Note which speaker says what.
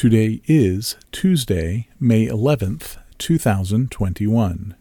Speaker 1: Today is Tuesday, May 11th, 2021.